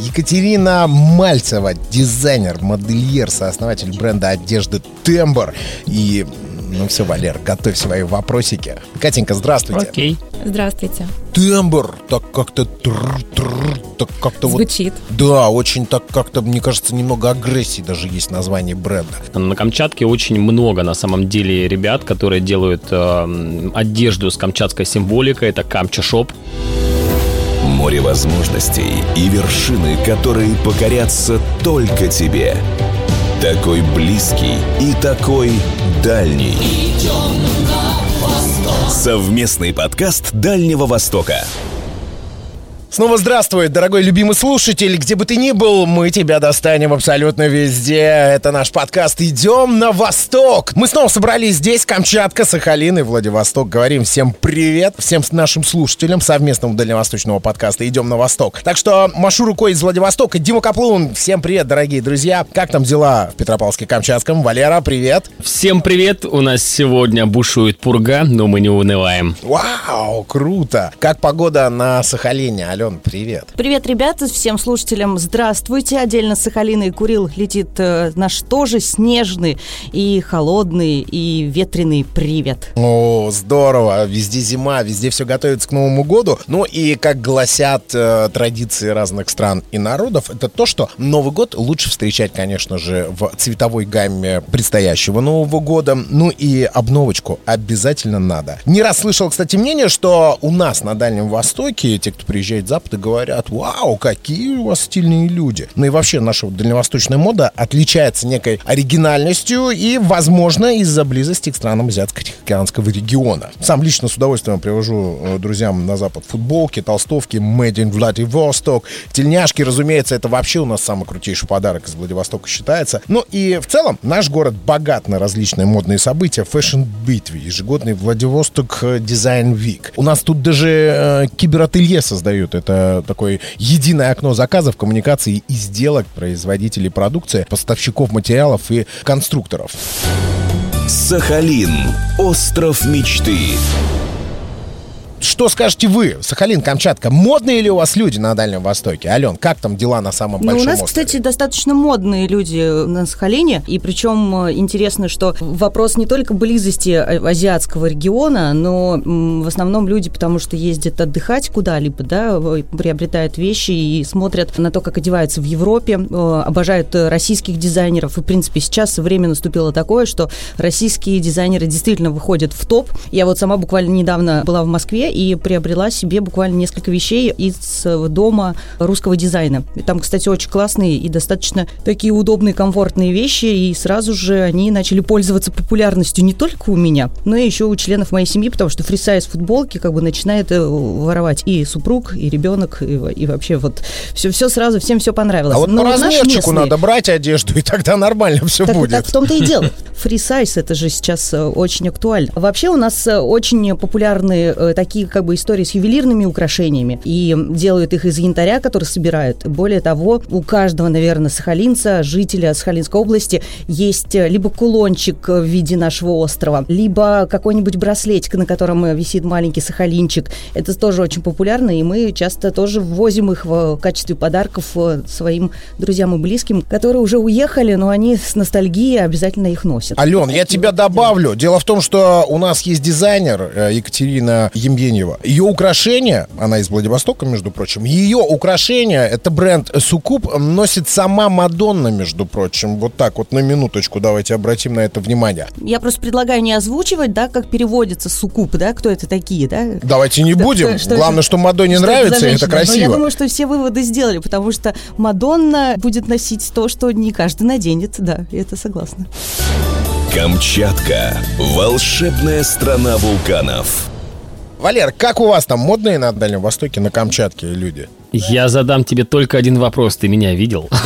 Екатерина Мальцева, дизайнер, модельер, сооснователь бренда одежды Тембр. И ну все, Валер, готовь свои вопросики. Катенька, здравствуйте. Окей. Здравствуйте. Тембр, так как-то так как-то вот... Звучит. Да, очень так как-то, мне кажется, немного агрессии даже есть название бренда. На Камчатке очень много, на самом деле, ребят, которые делают э, одежду с камчатской символикой. Это Камча Shop. Море возможностей и вершины, которые покорятся только тебе. Такой близкий и такой дальний. Совместный подкаст Дальнего Востока. Снова здравствуй, дорогой любимый слушатель. Где бы ты ни был, мы тебя достанем абсолютно везде. Это наш подкаст «Идем на восток». Мы снова собрались здесь, Камчатка, Сахалин и Владивосток. Говорим всем привет, всем нашим слушателям совместного дальневосточного подкаста «Идем на восток». Так что машу рукой из Владивостока. Дима Каплун, всем привет, дорогие друзья. Как там дела в Петропавловске-Камчатском? Валера, привет. Всем привет. У нас сегодня бушует пурга, но мы не унываем. Вау, круто. Как погода на Сахалине? Ален, привет. Привет, ребята, всем слушателям здравствуйте. Отдельно с Сахалина и Курил летит э, наш тоже снежный и холодный и ветреный привет. О, здорово. Везде зима, везде все готовится к Новому году. Ну и, как гласят э, традиции разных стран и народов, это то, что Новый год лучше встречать, конечно же, в цветовой гамме предстоящего Нового года. Ну и обновочку обязательно надо. Не раз слышал, кстати, мнение, что у нас на Дальнем Востоке, те, кто приезжает Запада говорят, вау, какие у вас стильные люди. Ну и вообще наша дальневосточная мода отличается некой оригинальностью и, возможно, из-за близости к странам Азиатско-Тихоокеанского региона. Сам лично с удовольствием привожу э, друзьям на Запад футболки, толстовки, made in Владивосток, тельняшки, разумеется, это вообще у нас самый крутейший подарок из Владивостока считается. Ну и в целом наш город богат на различные модные события, fashion-битвы, ежегодный Владивосток Design Week. У нас тут даже э, киберателье создают это такое единое окно заказов, коммуникаций и сделок производителей продукции, поставщиков материалов и конструкторов. Сахалин. Остров мечты. Что скажете вы, Сахалин, Камчатка, модные ли у вас люди на Дальнем Востоке? Ален, как там дела на самом Ну, большом у нас, острове? кстати, достаточно модные люди на Сахалине, и причем э, интересно, что вопрос не только близости а- азиатского региона, но в основном люди, потому что ездят отдыхать куда-либо, да, э, приобретают вещи и смотрят на то, как одеваются в Европе, э, обожают э, российских дизайнеров, и, в принципе, сейчас время наступило такое, что российские дизайнеры действительно выходят в топ. Я вот сама буквально недавно была в Москве и приобрела себе буквально несколько вещей из э, дома русского дизайна. Там, кстати, очень классные и достаточно такие удобные, комфортные вещи, и сразу же они начали пользоваться популярностью не только у меня, но и еще у членов моей семьи, потому что фрисайз футболки как бы начинает э, воровать и супруг, и ребенок, и, и вообще вот все, все сразу, всем все понравилось. А вот Но по размерчику местные- надо брать одежду, и тогда нормально все так, будет. так в том-то и дело. Фрисайз это же сейчас э, очень актуально. Вообще у нас очень популярны э, такие как бы истории с ювелирными украшениями. И делают их из янтаря, который собирают. Более того, у каждого, наверное, сахалинца, жителя Сахалинской области есть э, либо кулончик в виде нашего острова, либо какой-нибудь браслетик, на котором э, висит маленький сахалинчик. Это тоже очень популярно, и мы часто тоже ввозим их в качестве подарков э, своим друзьям и близким, которые уже уехали, но они с ностальгией обязательно их носят. Ален, я тебя добавлю. Дело в том, что у нас есть дизайнер Екатерина Емельянева. Ее украшения, она из Владивостока, между прочим, ее украшения, это бренд Сукуб, носит сама Мадонна, между прочим. Вот так вот, на минуточку, давайте обратим на это внимание. Я просто предлагаю не озвучивать, да, как переводится суккуб, да, кто это такие, да? Давайте не Что- будем. что- что Главное, это- что Мадонне Что нравится, это женщина? Но красиво. я думаю, что все выводы сделали, потому что Мадонна будет носить то, что не каждый наденет, да, я это согласна. Камчатка. Волшебная страна вулканов. Валер, как у вас там модные на Дальнем Востоке, на Камчатке люди? Я задам тебе только один вопрос. Ты меня видел?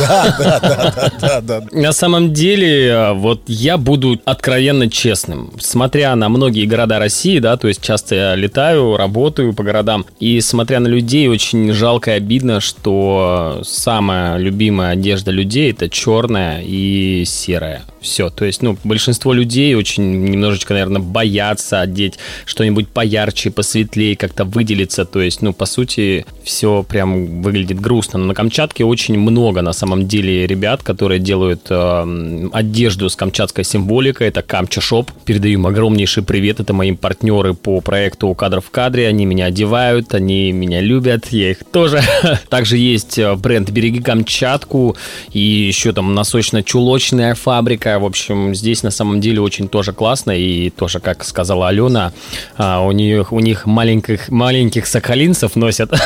Да, да. На самом деле, э, вот я буду откровенно честным. Смотря на многие города России, да, то есть часто я летаю, работаю по городам, и смотря на людей, очень жалко и обидно, что самая любимая одежда людей это черная и серая. Все. То есть, ну, большинство людей очень немножечко, наверное, боятся одеть что-нибудь поярче, посветлее, как-то выделиться. То есть, ну, по сути, все прям выглядит грустно. Но на Камчатке очень много, на самом деле, ребят, которые делают э, одежду с камчатской символикой. Это Камча Шоп. Передаю им огромнейший привет. Это мои партнеры по проекту «Кадр в кадре». Они меня одевают, они меня любят, я их тоже. Также есть э, бренд «Береги Камчатку» и еще там носочно-чулочная фабрика. В общем, здесь на самом деле очень тоже классно. И тоже, как сказала Алена, а, у них, у них маленьких, маленьких сахалинцев носят.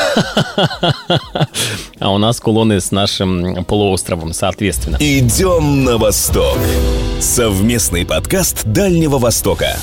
А у нас кулоны с нашим полуостровом, соответственно. Идем на восток. Совместный подкаст Дальнего Востока.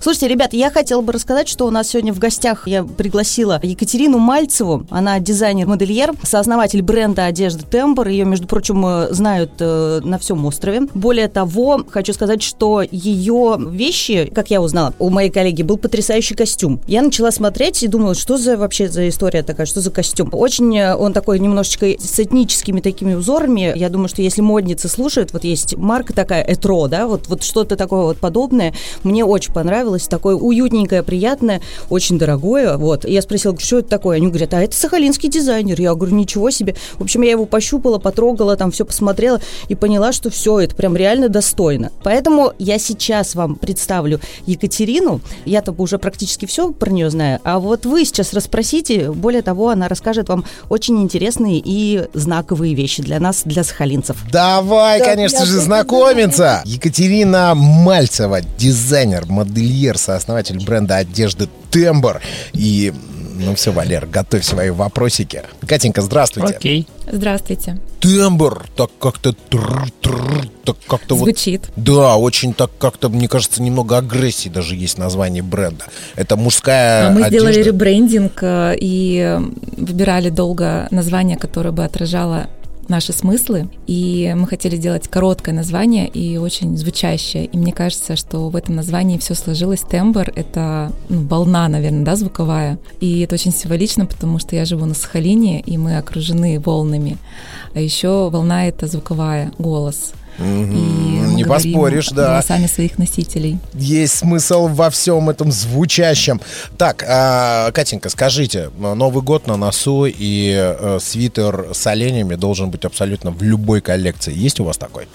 Слушайте, ребят, я хотела бы рассказать, что у нас сегодня в гостях я пригласила Екатерину Мальцеву. Она дизайнер-модельер, сооснователь бренда одежды Тембр. Ее, между прочим, э, знают э, на всем острове. Более того, хочу сказать, что ее вещи, как я узнала, у моей коллеги был потрясающий костюм. Я начала смотреть и думала, что за вообще за история такая, что за костюм. Очень э, он такой немножечко с этническими такими узорами. Я думаю, что если модницы слушают, вот есть марка такая, Этро, да, вот, вот что-то такое вот подобное. Мне очень понравилось понравилось, такое уютненькое, приятное, очень дорогое, вот. И я спросила, что это такое? Они говорят, а это сахалинский дизайнер. Я говорю, ничего себе. В общем, я его пощупала, потрогала, там все посмотрела и поняла, что все, это прям реально достойно. Поэтому я сейчас вам представлю Екатерину. Я-то уже практически все про нее знаю, а вот вы сейчас расспросите. Более того, она расскажет вам очень интересные и знаковые вещи для нас, для сахалинцев. Давай, да, конечно же, знакомиться. Екатерина Мальцева, дизайнер, модельер модельер, сооснователь бренда одежды Тембр. И ну все, Валер, готовь свои вопросики. Катенька, здравствуйте. Окей. Здравствуйте. Тембр, так как-то так как-то Звучит. Вот, да, очень так как-то, мне кажется, немного агрессии даже есть название бренда. Это мужская а Мы одежда. сделали ребрендинг э, и выбирали долго название, которое бы отражало наши смыслы, и мы хотели сделать короткое название и очень звучащее. И мне кажется, что в этом названии все сложилось. Тембр — это ну, волна, наверное, да, звуковая. И это очень символично, потому что я живу на Сахалине, и мы окружены волнами. А еще волна — это звуковая, голос — И не поспоришь, да. Голосами своих носителей. Есть смысл во всем этом звучащем. Так, а, Катенька, скажите, Новый год на носу и э, свитер с оленями должен быть абсолютно в любой коллекции. Есть у вас такой?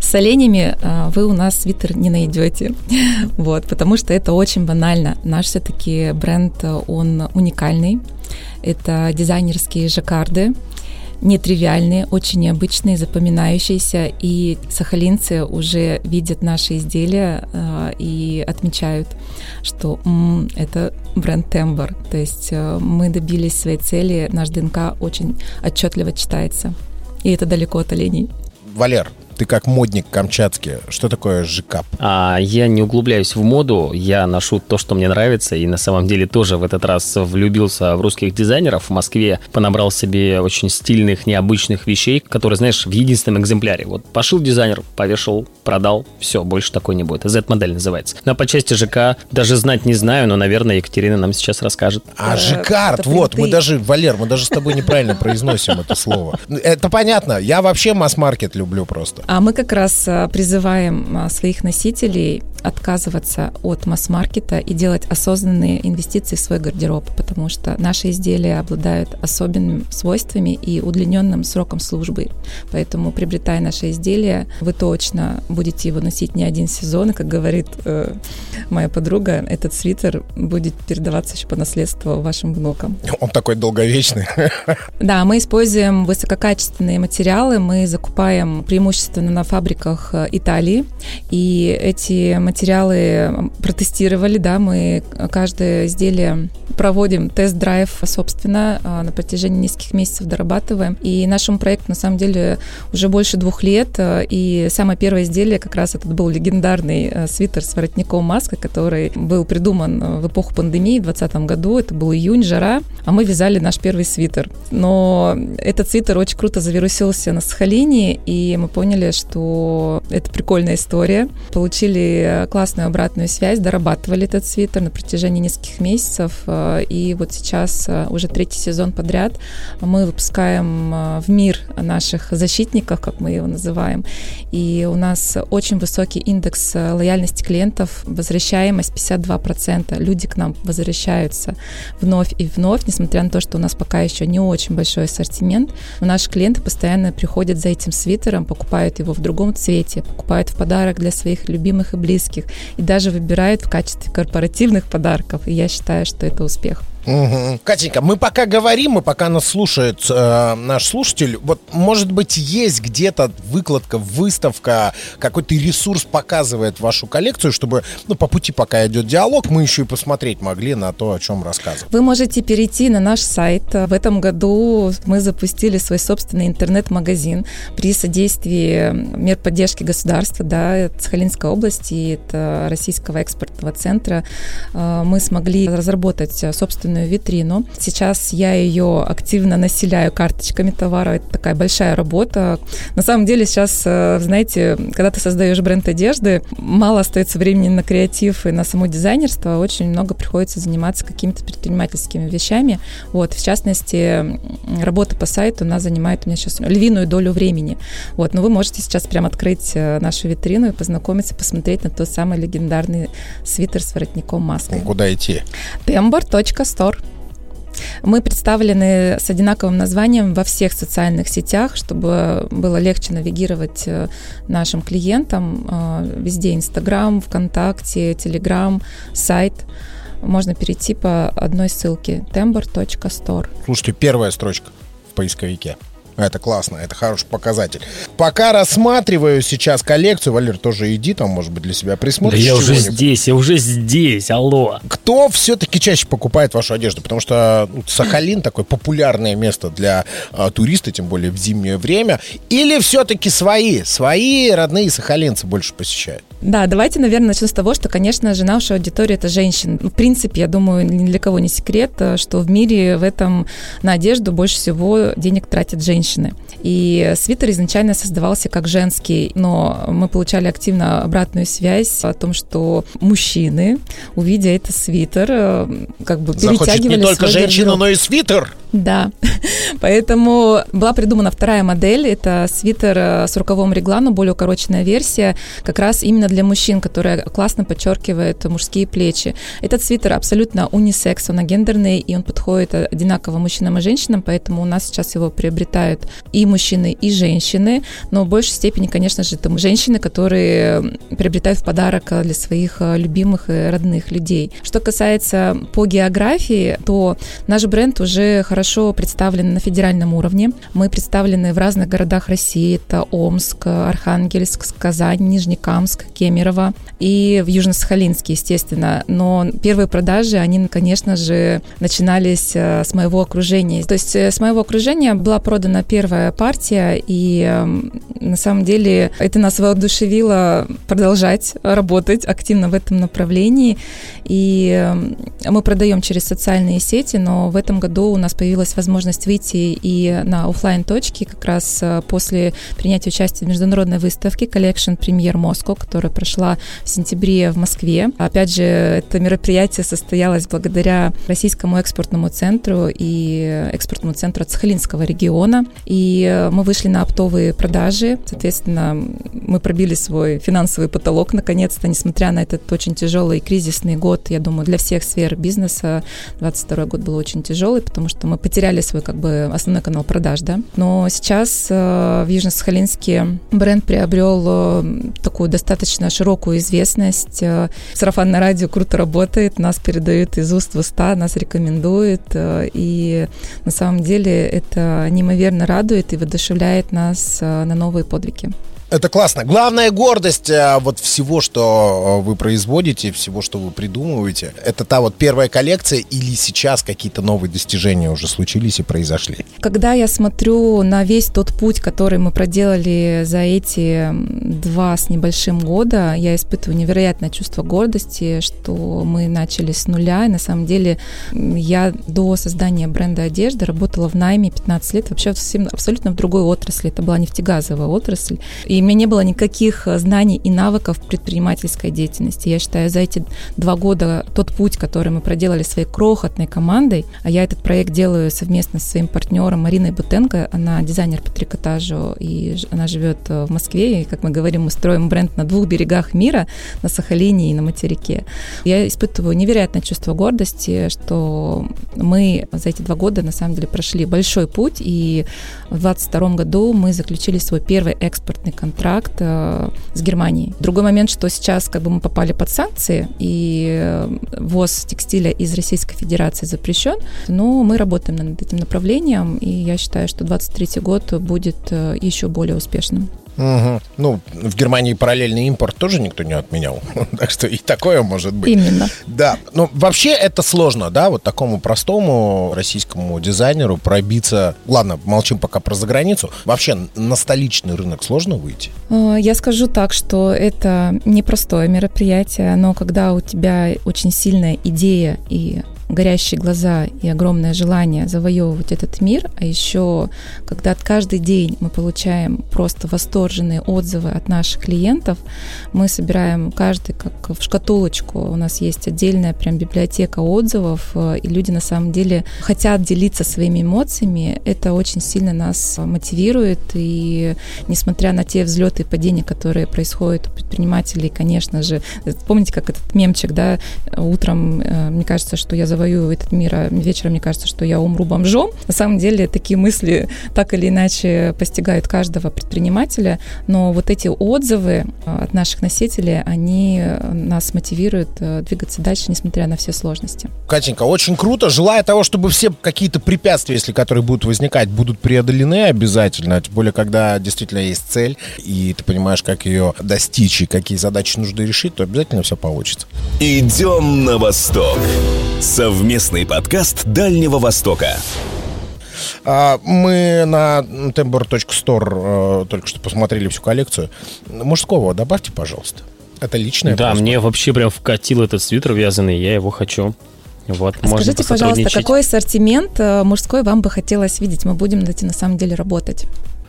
С оленями э, вы у нас свитер не найдете, вот, потому что это очень банально. Наш все-таки бренд, он уникальный. Это дизайнерские жаккарды, нетривиальные, очень необычные, запоминающиеся, и сахалинцы уже видят наши изделия э, и отмечают, что м, это бренд Тембр. То есть э, мы добились своей цели, наш ДНК очень отчетливо читается. И это далеко от оленей. Валер, ты как модник камчатский, что такое ЖКАП? А, я не углубляюсь в моду, я ношу то, что мне нравится, и на самом деле тоже в этот раз влюбился в русских дизайнеров. В Москве понабрал себе очень стильных, необычных вещей, которые, знаешь, в единственном экземпляре. Вот пошил дизайнер, повешал, продал, все, больше такой не будет. Z-модель называется. Ну, а по части ЖК даже знать не знаю, но, наверное, Екатерина нам сейчас расскажет. А ЖКарт, вот, мы даже, Валер, мы даже с тобой неправильно произносим это слово. Это понятно, я вообще масс-маркет люблю просто. А мы как раз а, призываем а, своих носителей отказываться от масс-маркета и делать осознанные инвестиции в свой гардероб, потому что наши изделия обладают особенными свойствами и удлиненным сроком службы. Поэтому, приобретая наши изделия, вы точно будете его носить не один сезон, и, как говорит э, моя подруга, этот свитер будет передаваться еще по наследству вашим внукам. Он такой долговечный. Да, мы используем высококачественные материалы, мы закупаем преимущественно на фабриках э, Италии, и эти материалы протестировали, да, мы каждое изделие проводим тест-драйв, собственно, э, на протяжении нескольких месяцев дорабатываем, и нашему проекту, на самом деле, уже больше двух лет, э, и самое первое изделие как раз этот был легендарный свитер с воротником маской, который был придуман в эпоху пандемии в 2020 году, это был июнь, жара, а мы вязали наш первый свитер. Но этот свитер очень круто завирусился на Сахалине, и мы поняли, что это прикольная история. Получили классную обратную связь, дорабатывали этот свитер на протяжении нескольких месяцев. Э, и вот сейчас э, уже третий сезон подряд мы выпускаем в мир наших защитников, как мы его называем. И у нас очень высокий индекс лояльности клиентов, возвращаемость 52%. Люди к нам возвращаются вновь и вновь, несмотря на то, что у нас пока еще не очень большой ассортимент. Наши клиенты постоянно приходят за этим свитером, покупают его в другом цвете, покупают в подарок для своих любимых и близких, и даже выбирают в качестве корпоративных подарков. И я считаю, что это успех. Угу. Катенька, мы пока говорим, и пока нас слушает э, наш слушатель, вот, может быть, есть где-то выкладка, выставка, какой-то ресурс показывает вашу коллекцию, чтобы, ну, по пути, пока идет диалог, мы еще и посмотреть могли на то, о чем рассказывать. Вы можете перейти на наш сайт. В этом году мы запустили свой собственный интернет-магазин при содействии мер поддержки государства, да, Сахалинской области, это Российского экспортного центра. Э, мы смогли разработать собственную собственную витрину. Сейчас я ее активно населяю карточками товара. Это такая большая работа. На самом деле сейчас, э, знаете, когда ты создаешь бренд одежды, мало остается времени на креатив и на само дизайнерство. Очень много приходится заниматься какими-то предпринимательскими вещами. Вот, в частности, работа по сайту, она занимает у меня сейчас львиную долю времени. Вот, но вы можете сейчас прям открыть э, нашу витрину и познакомиться, посмотреть на тот самый легендарный свитер с воротником маской. Куда идти? Tembar.store Store. Мы представлены с одинаковым названием во всех социальных сетях, чтобы было легче навигировать э, нашим клиентам. Э, везде Инстаграм, ВКонтакте, Телеграм, сайт. Можно перейти по одной ссылке tembor.store. Слушайте, первая строчка в поисковике. Это классно, это хороший показатель. Пока рассматриваю сейчас коллекцию, Валер, тоже иди там, может быть, для себя присмотришь. Да я уже здесь, я уже здесь, алло. Кто все-таки чаще покупает вашу одежду? Потому что ну, Сахалин такое популярное место для а, туриста, тем более в зимнее время. Или все-таки свои, свои родные сахалинцы больше посещают? Да, давайте, наверное, начнем с того, что, конечно же, наша аудитория это женщины. В принципе, я думаю, ни для кого не секрет, что в мире в этом на одежду больше всего денег тратят женщины. И свитер изначально создавался как женский, но мы получали активно обратную связь о том, что мужчины, увидя этот свитер, э, как бы перетягивали не только женщину, гардероб. но и свитер. Да, поэтому была придумана вторая модель, это свитер э, с рукавом реглану, более укороченная версия, как раз именно для мужчин, которая классно подчеркивает мужские плечи. Этот свитер абсолютно унисекс, он гендерный, и он подходит одинаково мужчинам и женщинам, поэтому у нас сейчас его приобретают и мужчины, и женщины, но в большей степени, конечно же, это женщины, которые приобретают в подарок для своих э, любимых и родных людей. Что касается по географии, то наш бренд уже хорошо представлен на федеральном уровне. Мы представлены в разных городах России. Это Омск, Архангельск, Казань, Нижнекамск, Кемерово и в Южно-Сахалинске, естественно. Но первые продажи, они, конечно же, начинались э, с моего окружения. То есть э, с моего окружения была продана первая партия, и эм, на самом деле это нас воодушевило продолжать работать активно в этом направлении. И эм, мы продаем через социальные сети, но в этом году у нас появилась возможность выйти и на офлайн точки как раз э, после принятия участия в международной выставке Collection Premier Moscow, которая прошла в сентябре в Москве. Опять же, это мероприятие состоялось благодаря Российскому экспортному центру и экспортному центру от региона. И э, мы вышли на оптовые продажи. Соответственно, мы пробили свой финансовый потолок наконец-то, несмотря на этот очень тяжелый кризисный год. Я думаю, для всех сфер бизнеса 22 год был очень тяжелый, потому что мы потеряли свой как бы основной канал продаж, да. Но сейчас э, в Южно-Сахалинске бренд приобрел э, такую достаточно широкую известность. Э, сарафанное радио круто работает, нас передают из уст в уста, нас рекомендуют, и на самом деле это неимоверно радует и воодушевляет нас на новые подвиги. Это классно. Главная гордость э, вот всего, что э, вы производите, всего, что вы придумываете, это та вот первая коллекция или сейчас какие-то новые достижения уже случились и произошли? Когда я смотрю на весь тот путь, который мы проделали за эти два с небольшим года, я испытываю невероятное чувство гордости, что мы начали с нуля. И на самом деле я до создания бренда одежды работала в найме 15 лет, вообще абсолютно в другой отрасли. Это была нефтегазовая отрасль. И меня не было никаких э, знаний и навыков предпринимательской деятельности. Я считаю, за эти два года тот путь, который мы проделали своей крохотной командой, а я этот проект делаю совместно с своим партнером Мариной Бутенко, она дизайнер по трикотажу, и она живет э, в Москве, и, как мы говорим, мы строим бренд на двух берегах мира, на Сахалине и на материке. Я испытываю невероятное чувство гордости, что мы за эти два года, на самом деле, прошли большой путь, и в 2022 году мы заключили свой первый экспортный контракт э, с Германией. Другой момент, что сейчас как бы мы попали под санкции, и э, ввоз текстиля из Российской Федерации запрещен, но мы работаем над этим направлением, и я считаю, что 2023 год будет э, еще более успешным. Угу. Ну, в Германии параллельный импорт тоже никто не отменял. так что и такое может быть. Именно. Да. Ну, вообще это сложно, да, вот такому простому российскому дизайнеру пробиться. Ладно, молчим пока про заграницу. Вообще на столичный рынок сложно выйти? Э, я скажу так, что это непростое мероприятие, но когда у тебя очень сильная идея и горящие глаза и огромное желание завоевывать этот мир, а еще когда каждый день мы получаем просто восторженные отзывы от наших клиентов, мы собираем каждый как в шкатулочку, у нас есть отдельная прям библиотека отзывов, э, и люди на самом деле хотят делиться своими эмоциями, это очень сильно нас мотивирует, и несмотря на те взлеты и падения, которые происходят у предпринимателей, конечно же, помните, как этот мемчик, да, утром, э, мне кажется, что я завоюю этот мир, а вечером мне кажется, что я умру бомжом. На самом деле такие мысли так или иначе постигают каждого предпринимателя, но вот эти отзывы а, от наших носителей, они нас мотивируют э, двигаться дальше, несмотря на все сложности. Катенька, очень круто. Желаю того, чтобы все какие-то препятствия, если которые будут возникать, будут преодолены обязательно. Тем более, когда действительно есть цель, и ты понимаешь, как ее достичь и какие задачи нужно решить, то обязательно все получится. Идем на восток. Совместный подкаст Дальнего Востока. А, мы на tembor.store э, только что посмотрели всю коллекцию. Мужского добавьте, пожалуйста. Это личное. Да, мне вообще прям вкатил этот свитер вязаный, я его хочу. Вот, а Скажите, пожалуйста, какой ассортимент э, мужской вам бы хотелось видеть? Мы будем над этим на самом деле работать.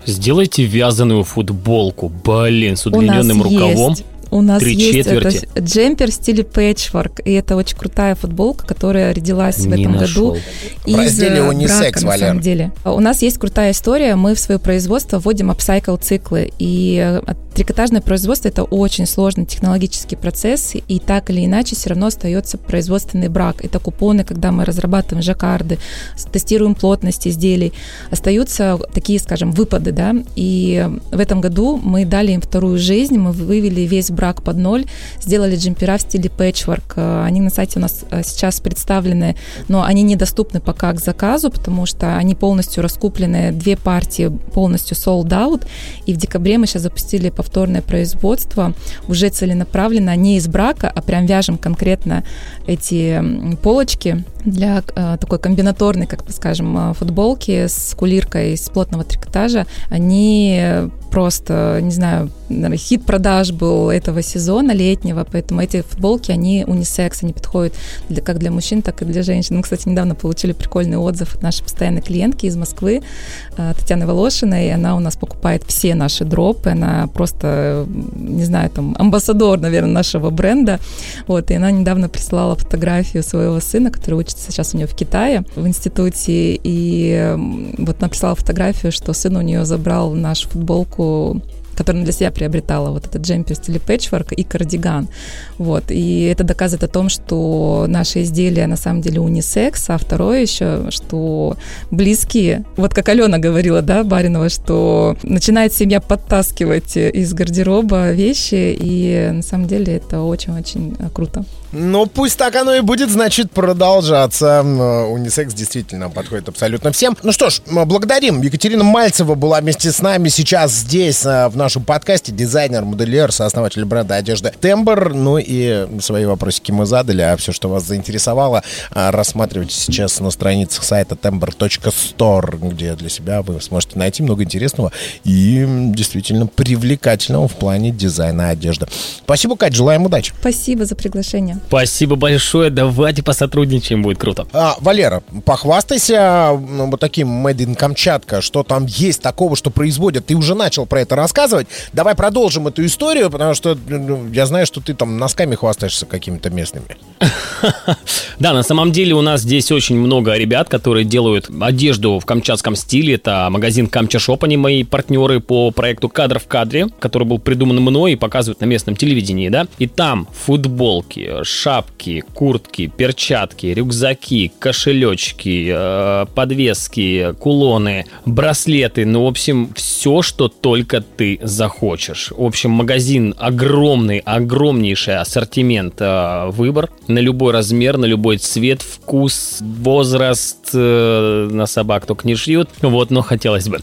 Сделайте вязаную футболку, блин, с удлиненным рукавом. Есть у нас Три есть четверти. Это джемпер в стиле пэтчворк, и это очень крутая футболка, которая родилась Не в этом нашел. году в из разделе э, унисекс, брака, на самом деле. У нас есть крутая история, мы в свое производство вводим апсайкл циклы, и э, трикотажное производство это очень сложный технологический процесс, и так или иначе все равно остается производственный брак. Это купоны, когда мы разрабатываем жаккарды, тестируем плотность изделий, остаются такие, скажем, выпады, да, и в этом году мы дали им вторую жизнь, мы вывели весь брак под ноль, сделали джемпера в стиле пэтчворк. Э, они на сайте у нас э, сейчас представлены, но они недоступны пока к заказу, потому что они полностью раскуплены, две партии полностью sold out, и в декабре мы сейчас запустили повторное производство, уже целенаправленно, не из брака, а прям вяжем конкретно эти полочки для э, такой комбинаторной, как скажем, футболки с кулиркой из плотного трикотажа. Они просто, не знаю, хит продаж был этого сезона летнего, поэтому эти футболки, они унисекс, они подходят для, как для мужчин, так и для женщин. Мы, кстати, недавно получили прикольный отзыв от нашей постоянной клиентки из Москвы, э, Татьяны Волошиной, она у нас покупает все наши дропы, она просто, не знаю, там, амбассадор, наверное, нашего бренда, вот, и она недавно прислала фотографию своего сына, который учится сейчас у нее в Китае, в институте, и вот она прислала фотографию, что сын у нее забрал нашу футболку которую для себя приобретала, вот этот джемпер в стиле пэтчворк и кардиган. Вот. И это доказывает о том, что наши изделия на самом деле унисекс, а второе еще, что близкие, вот как Алена говорила, да, Баринова, что начинает семья подтаскивать из гардероба вещи, и на самом деле это очень-очень круто. Ну, пусть так оно и будет, значит, продолжаться. Унисекс действительно подходит абсолютно всем. Ну что ж, благодарим. Екатерина Мальцева была вместе с нами сейчас здесь, э, в нашем подкасте. Дизайнер, модельер, сооснователь бренда одежды Тембр. Ну и свои вопросики мы задали, а все, что вас заинтересовало, э, рассматривайте сейчас на страницах сайта tember.store, где для себя вы сможете найти много интересного и действительно привлекательного в плане дизайна одежды. Спасибо, Кать, желаем удачи. Спасибо за приглашение. Спасибо большое, давайте посотрудничаем, будет круто. А, Валера, похвастайся ну, вот таким Made in Камчатка, что там есть такого, что производят. Ты уже начал про это рассказывать. Давай продолжим эту историю, потому что ну, я знаю, что ты там носками хвастаешься какими-то местными. Да, на самом деле у нас здесь очень много ребят, которые делают одежду в камчатском стиле. Это магазин Камча Shop, они мои партнеры по проекту «Кадр в кадре», который был придуман мной и показывают на местном телевидении, да. И там футболки, шапки, куртки, перчатки, рюкзаки, кошелечки, э, подвески, кулоны, браслеты, ну, в общем, все, что только ты захочешь. В общем, магазин огромный, огромнейший ассортимент, э, выбор на любой размер, на любой цвет, вкус, возраст, э, на собак только не шьют, вот, но хотелось бы.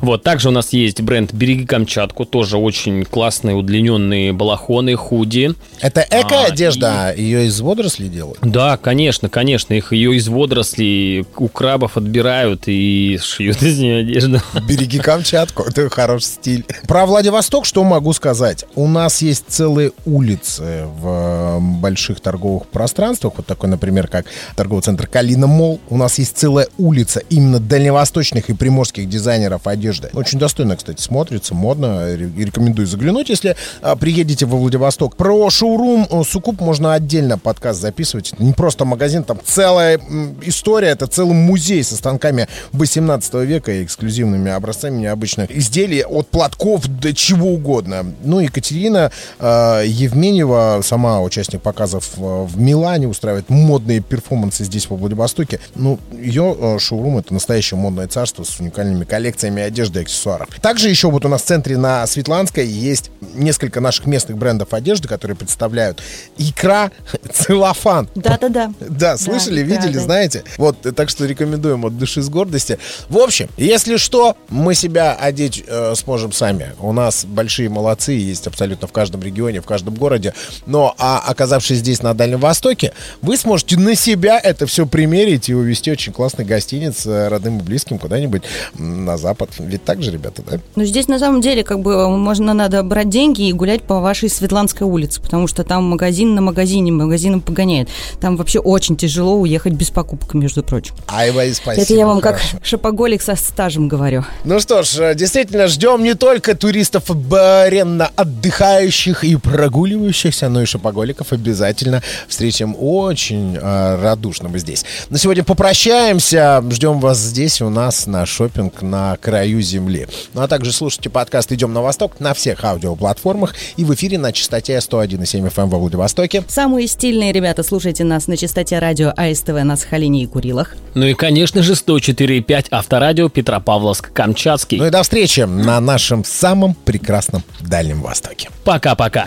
Вот, также у нас есть бренд «Береги Камчатку», тоже очень классные удлиненные балахоны, худи. Это эко-одежда, а, и... ее из водорослей делают? Да, конечно, конечно, их ее из водорослей у крабов отбирают и шьют из нее одежду. «Береги Камчатку», это хороший стиль. Про Владивосток что могу сказать? У нас есть целые улицы в больших торговых пространствах, вот такой, например, как торговый центр «Калина Мол». У нас есть целая улица именно дальневосточных и приморских дизайнеров одежды. Очень достойно, кстати, смотрится, модно. Рекомендую заглянуть, если а, приедете во Владивосток. Про шоурум э, Сукуп можно отдельно подкаст записывать. Это не просто магазин, там целая история, это целый музей со станками 18 века и эксклюзивными образцами необычных изделий от платков до чего угодно. Ну, Екатерина э, Евменьева, сама участник показов э, в Милане, устраивает модные перформансы здесь, во Владивостоке. Ну, ее э, шоурум — это настоящее модное царство с уникальными коллекциями одежды и аксессуаров. Также еще вот у нас в центре на Светланской есть несколько наших местных брендов одежды, которые представляют икра, целлофан. Да-да-да. Да, слышали, да, видели, да, знаете? Вот, так что рекомендуем от души с гордости. В общем, если что, мы себя одеть э, сможем сами. У нас большие молодцы, есть абсолютно в каждом регионе, в каждом городе. Но, а оказавшись здесь на Дальнем Востоке, вы сможете на себя это все примерить и увезти очень классный гостиниц э, родным и близким куда-нибудь на Запад. Ведь так же, ребята, да? Ну, здесь на самом деле как бы можно надо брать деньги и гулять по вашей Светланской улице, потому что там магазин на магазине, магазином погоняет. Там вообще очень тяжело уехать без покупок, между прочим. Айва, спасибо. Это я вам как шопоголик со стажем говорю. Ну что ж, э, действительно, ждем не только туристов баренно отдыхающих и прогуливающихся, но и шопоголиков обязательно встретим очень э, радушно мы здесь. На сегодня попрощаемся. Ждем вас здесь у нас на шопинг на краю земли. Ну а также слушайте подкаст «Идем на восток» на всех аудиоплатформах и в эфире на частоте 101,7 FM во Владивостоке. Самые стильные ребята, слушайте нас на частоте радио АСТВ на Сахалине и Курилах. Ну и, конечно же, 104,5 Авторадио Петропавловск-Камчатский. Ну и до встречи на нашем самом прекрасном Дальнем Востоке. Пока-пока.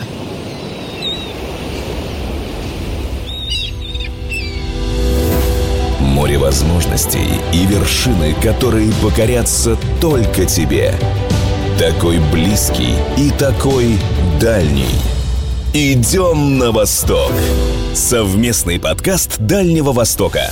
Море возможностей и вершины, которые покорятся только тебе. Такой близкий и такой дальний. Идем на восток. Совместный подкаст Дальнего Востока.